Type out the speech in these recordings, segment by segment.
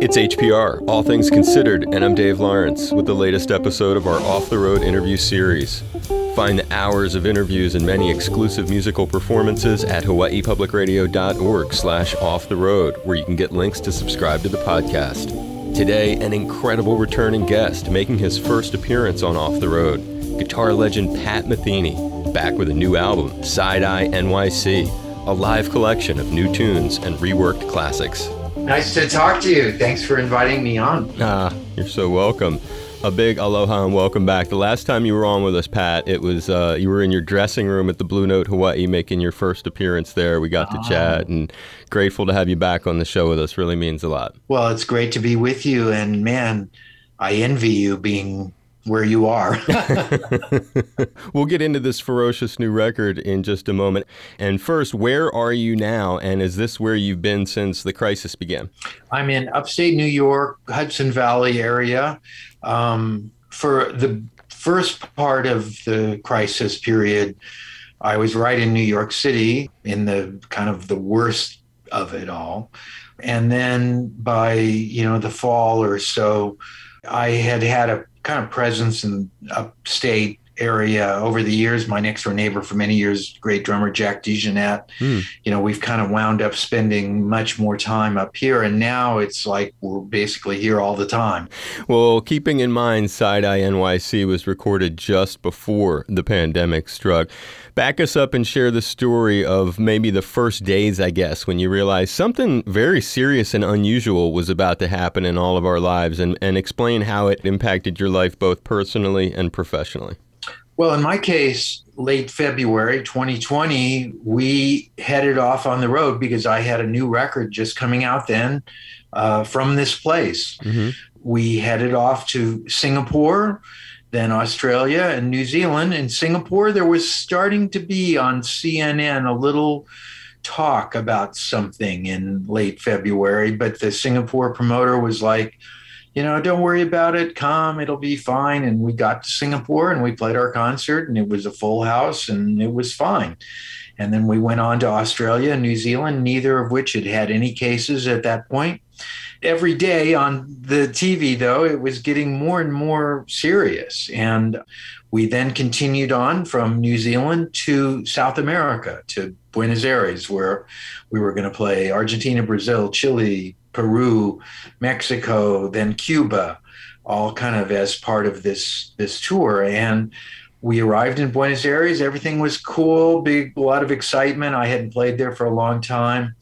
It's HPR, All Things Considered, and I'm Dave Lawrence with the latest episode of our Off the Road interview series. Find the hours of interviews and many exclusive musical performances at hawaiipublicradio.org slash off the road, where you can get links to subscribe to the podcast. Today, an incredible returning guest making his first appearance on Off the Road, guitar legend Pat Metheny, back with a new album, Side Eye NYC, a live collection of new tunes and reworked classics. Nice to talk to you. Thanks for inviting me on. Ah, you're so welcome. A big aloha and welcome back. The last time you were on with us, Pat, it was uh, you were in your dressing room at the Blue Note Hawaii making your first appearance there. We got to Oh. chat and grateful to have you back on the show with us. Really means a lot. Well, it's great to be with you. And man, I envy you being where you are. we'll get into this ferocious new record in just a moment. And first, where are you now? And is this where you've been since the crisis began? I'm in upstate New York, Hudson Valley area. Um, for the first part of the crisis period, I was right in New York City in the kind of the worst of it all. And then by, you know, the fall or so, I had had a kind of presence in upstate area over the years. My next door neighbor for many years, great drummer Jack DeJohnette. Hmm. You know, we've kind of wound up spending much more time up here, and now it's like we're basically here all the time. Well, keeping in mind Side Eye NYC was recorded just before the pandemic struck. Back us up and share the story of maybe the first days, I guess, when you realized something very serious and unusual was about to happen in all of our lives, and, and explain how it impacted your life both personally and professionally. Well, in my case, late February 2020, we headed off on the road because I had a new record just coming out then uh, from this place. Mhm. We headed off to Singapore, then Australia and New Zealand. In Singapore, there was starting to be on CNN a little talk about something in late February, but the Singapore promoter was like, you know, don't worry about it. Come, it'll be fine. And we got to Singapore and we played our concert, and it was a full house and it was fine. And then we went on to Australia and New Zealand, neither of which had had any cases at that point. Every day on the TV, though, it was getting more and more serious. And we then continued on from New Zealand to South America, to Buenos Aires, where we were going to play Argentina, Brazil, Chile, Peru, Mexico, then Cuba, all kind of as part of this this tour. And we arrived in Buenos Aires. Everything was cool, big, a lot of excitement. I hadn't played there for a long time.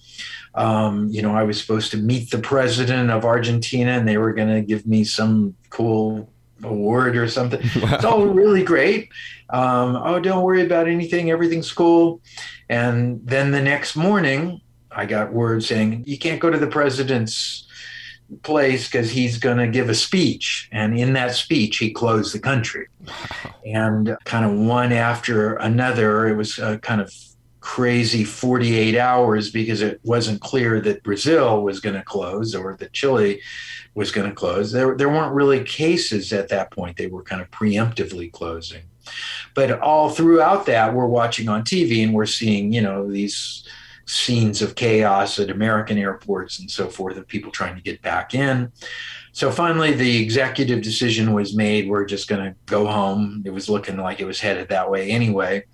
Um, you know, I was supposed to meet the president of Argentina, and they were going to give me some cool award or something. It's all really great. Um, oh, don't worry about anything. Everything's cool. And then the next morning, I got word saying you can't go to the president's place because he's going to give a speech. And in that speech, he closed the country. And kind of one after another, it was a kind of crazy 48 hours because it wasn't clear that Brazil was going to close or that Chile was going to close. There, there weren't really cases at that point. They were kind of preemptively closing. But all throughout that, we're watching on TV and we're seeing, you know, these scenes of chaos at American airports and so forth of people trying to get back in. So finally, the executive decision was made. We're just going to go home. It was looking like it was headed that way anyway.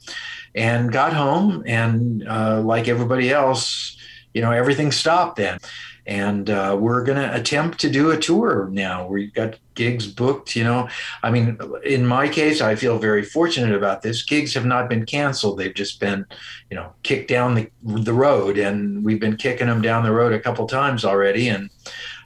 And got home, and uh, like everybody else, you know, everything stopped then. And uh, we're going to attempt to do a tour now. We've got gigs booked. You know, I mean, in my case, I feel very fortunate about this. Gigs have not been canceled; they've just been, you know, kicked down the the road, and we've been kicking them down the road a couple times already. And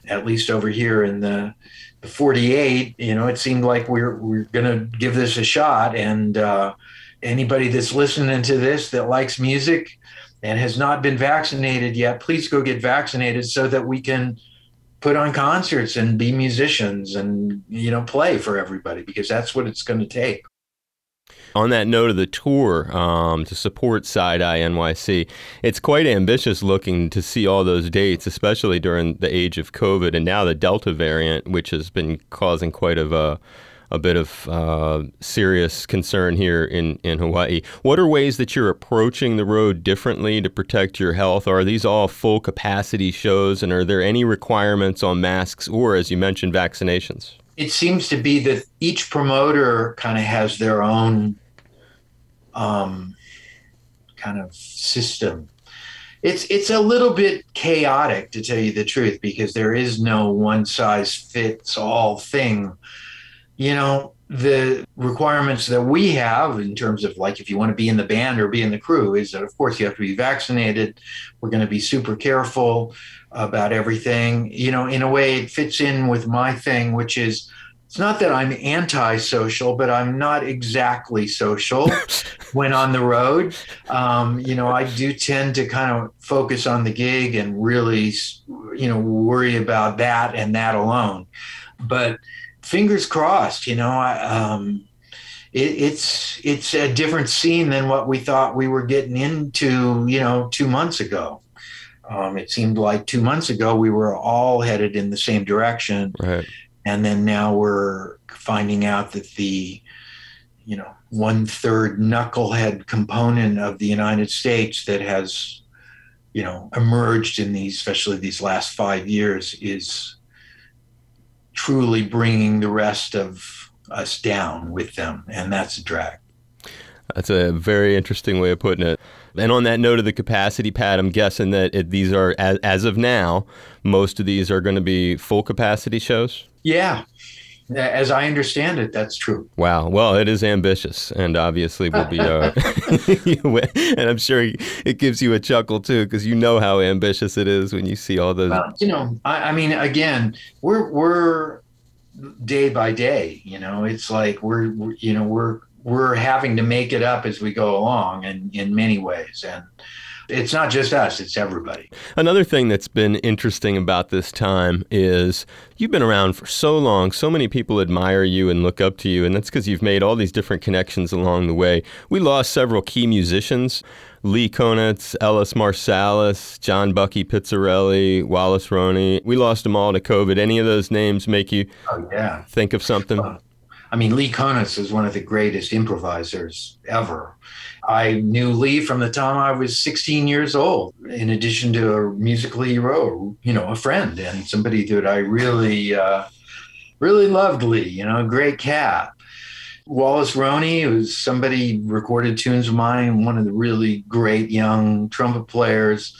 at least over here in the, the 48, you know, it seemed like we're we're going to give this a shot. And uh, anybody that's listening to this that likes music and has not been vaccinated yet, please go get vaccinated so that we can put on concerts and be musicians and you know play for everybody because that's what it's going to take. On that note of the tour um, to support Side Eye NYC, it's quite ambitious looking to see all those dates, especially during the age of COVID and now the Delta variant, which has been causing quite of a a bit of uh, serious concern here in, in Hawaii. What are ways that you're approaching the road differently to protect your health? Are these all full capacity shows, and are there any requirements on masks or, as you mentioned, vaccinations? It seems to be that each promoter kind of has their own um, kind of system. It's it's a little bit chaotic to tell you the truth because there is no one size fits all thing. You know, the requirements that we have in terms of like if you want to be in the band or be in the crew is that of course you have to be vaccinated. We're going to be super careful about everything. You know, in a way it fits in with my thing which is it's not that I'm antisocial, but I'm not exactly social when on the road. Um, you know, I do tend to kind of focus on the gig and really, you know, worry about that and that alone. But fingers crossed, you know, I, um, it, it's it's a different scene than what we thought we were getting into, you know, two months ago. Um, it seemed like two months ago we were all headed in the same direction. Right and then now we're finding out that the you know one third knucklehead component of the United States that has you know emerged in these especially these last five years is truly bringing the rest of us down with them and that's a drag. That's a very interesting way of putting it. And on that note of the capacity Pat, I'm guessing that it, these are, as, as of now, most of these are going to be full capacity shows. Yeah, as I understand it, that's true. Wow. Well, it is ambitious, and obviously will be. Uh, and I'm sure it gives you a chuckle too, because you know how ambitious it is when you see all those. Well, you know, I, I, mean, again, we're we're day by day. You know, it's like we're, we're you know we're we're having to make it up as we go along, and in many ways, and it's not just us, it's everybody. Another thing that's been interesting about this time is you've been around for so long, so many people admire you and look up to you, and that's because you've made all these different connections along the way. We lost several key musicians. Lee Konitz, Ellis Marsalis, John Bucky Pizzarelli, Wallace Roney. We lost them all to COVID. Any of those names make you oh, yeah. think of something? I mean, Lee Konitz is one of the greatest improvisers ever. I knew Lee from the time I was 16 years old, in addition to a musical hero, you know, a friend and somebody that I really, uh, really loved Lee, you know, great cat. Wallace Roney, who's somebody recorded tunes of mine, one of the really great young trumpet players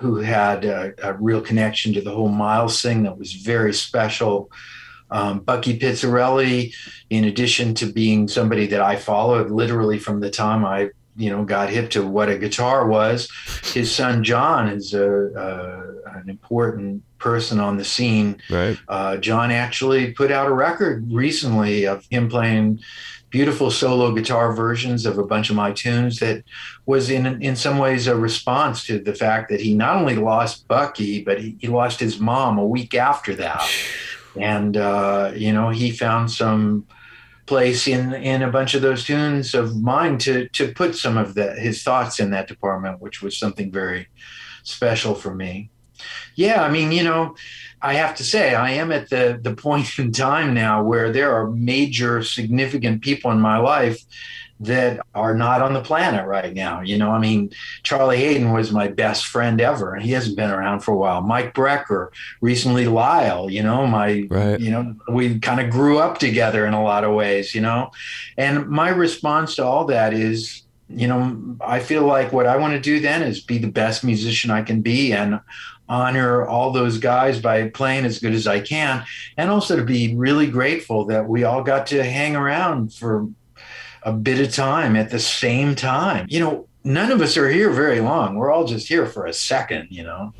who had a, a real connection to the whole Miles thing that was very special. Um, Bucky Pizzarelli, in addition to being somebody that I followed literally from the time I you know got hip to what a guitar was. His son John is a, a an important person on the scene. Right. Uh, John actually put out a record recently of him playing beautiful solo guitar versions of a bunch of my tunes that was in in some ways a response to the fact that he not only lost Bucky but he, he lost his mom a week after that and uh, you know he found some place in in a bunch of those tunes of mine to to put some of the his thoughts in that department, which was something very special for me. Yeah, I mean, you know, I have to say I am at the the point in time now where there are major significant people in my life that are not on the planet right now. You know, I mean, Charlie Haden was my best friend ever, and he hasn't been around for a while. Mike Brecker, recently Lyle, you know, my, right. you know, we kind of grew up together in a lot of ways, you know. And my response to all that is, you know, I feel like what I want to do then is be the best musician I can be and honor all those guys by playing as good as I can. And also to be really grateful that we all got to hang around for a bit of time at the same time. You know, none of us are here very long. We're all just here for a second, you know.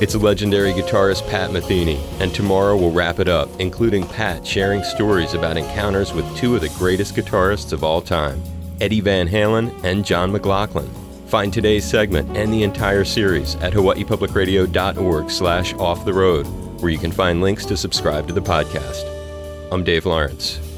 It's a legendary guitarist, Pat Metheny, and tomorrow we'll wrap it up, including Pat sharing stories about encounters with two of the greatest guitarists of all time, Eddie Van Halen and John McLaughlin. Find today's segment and the entire series at hawaiipublicradio.org slash off the road, where you can find links to subscribe to the podcast. I'm Dave Lawrence.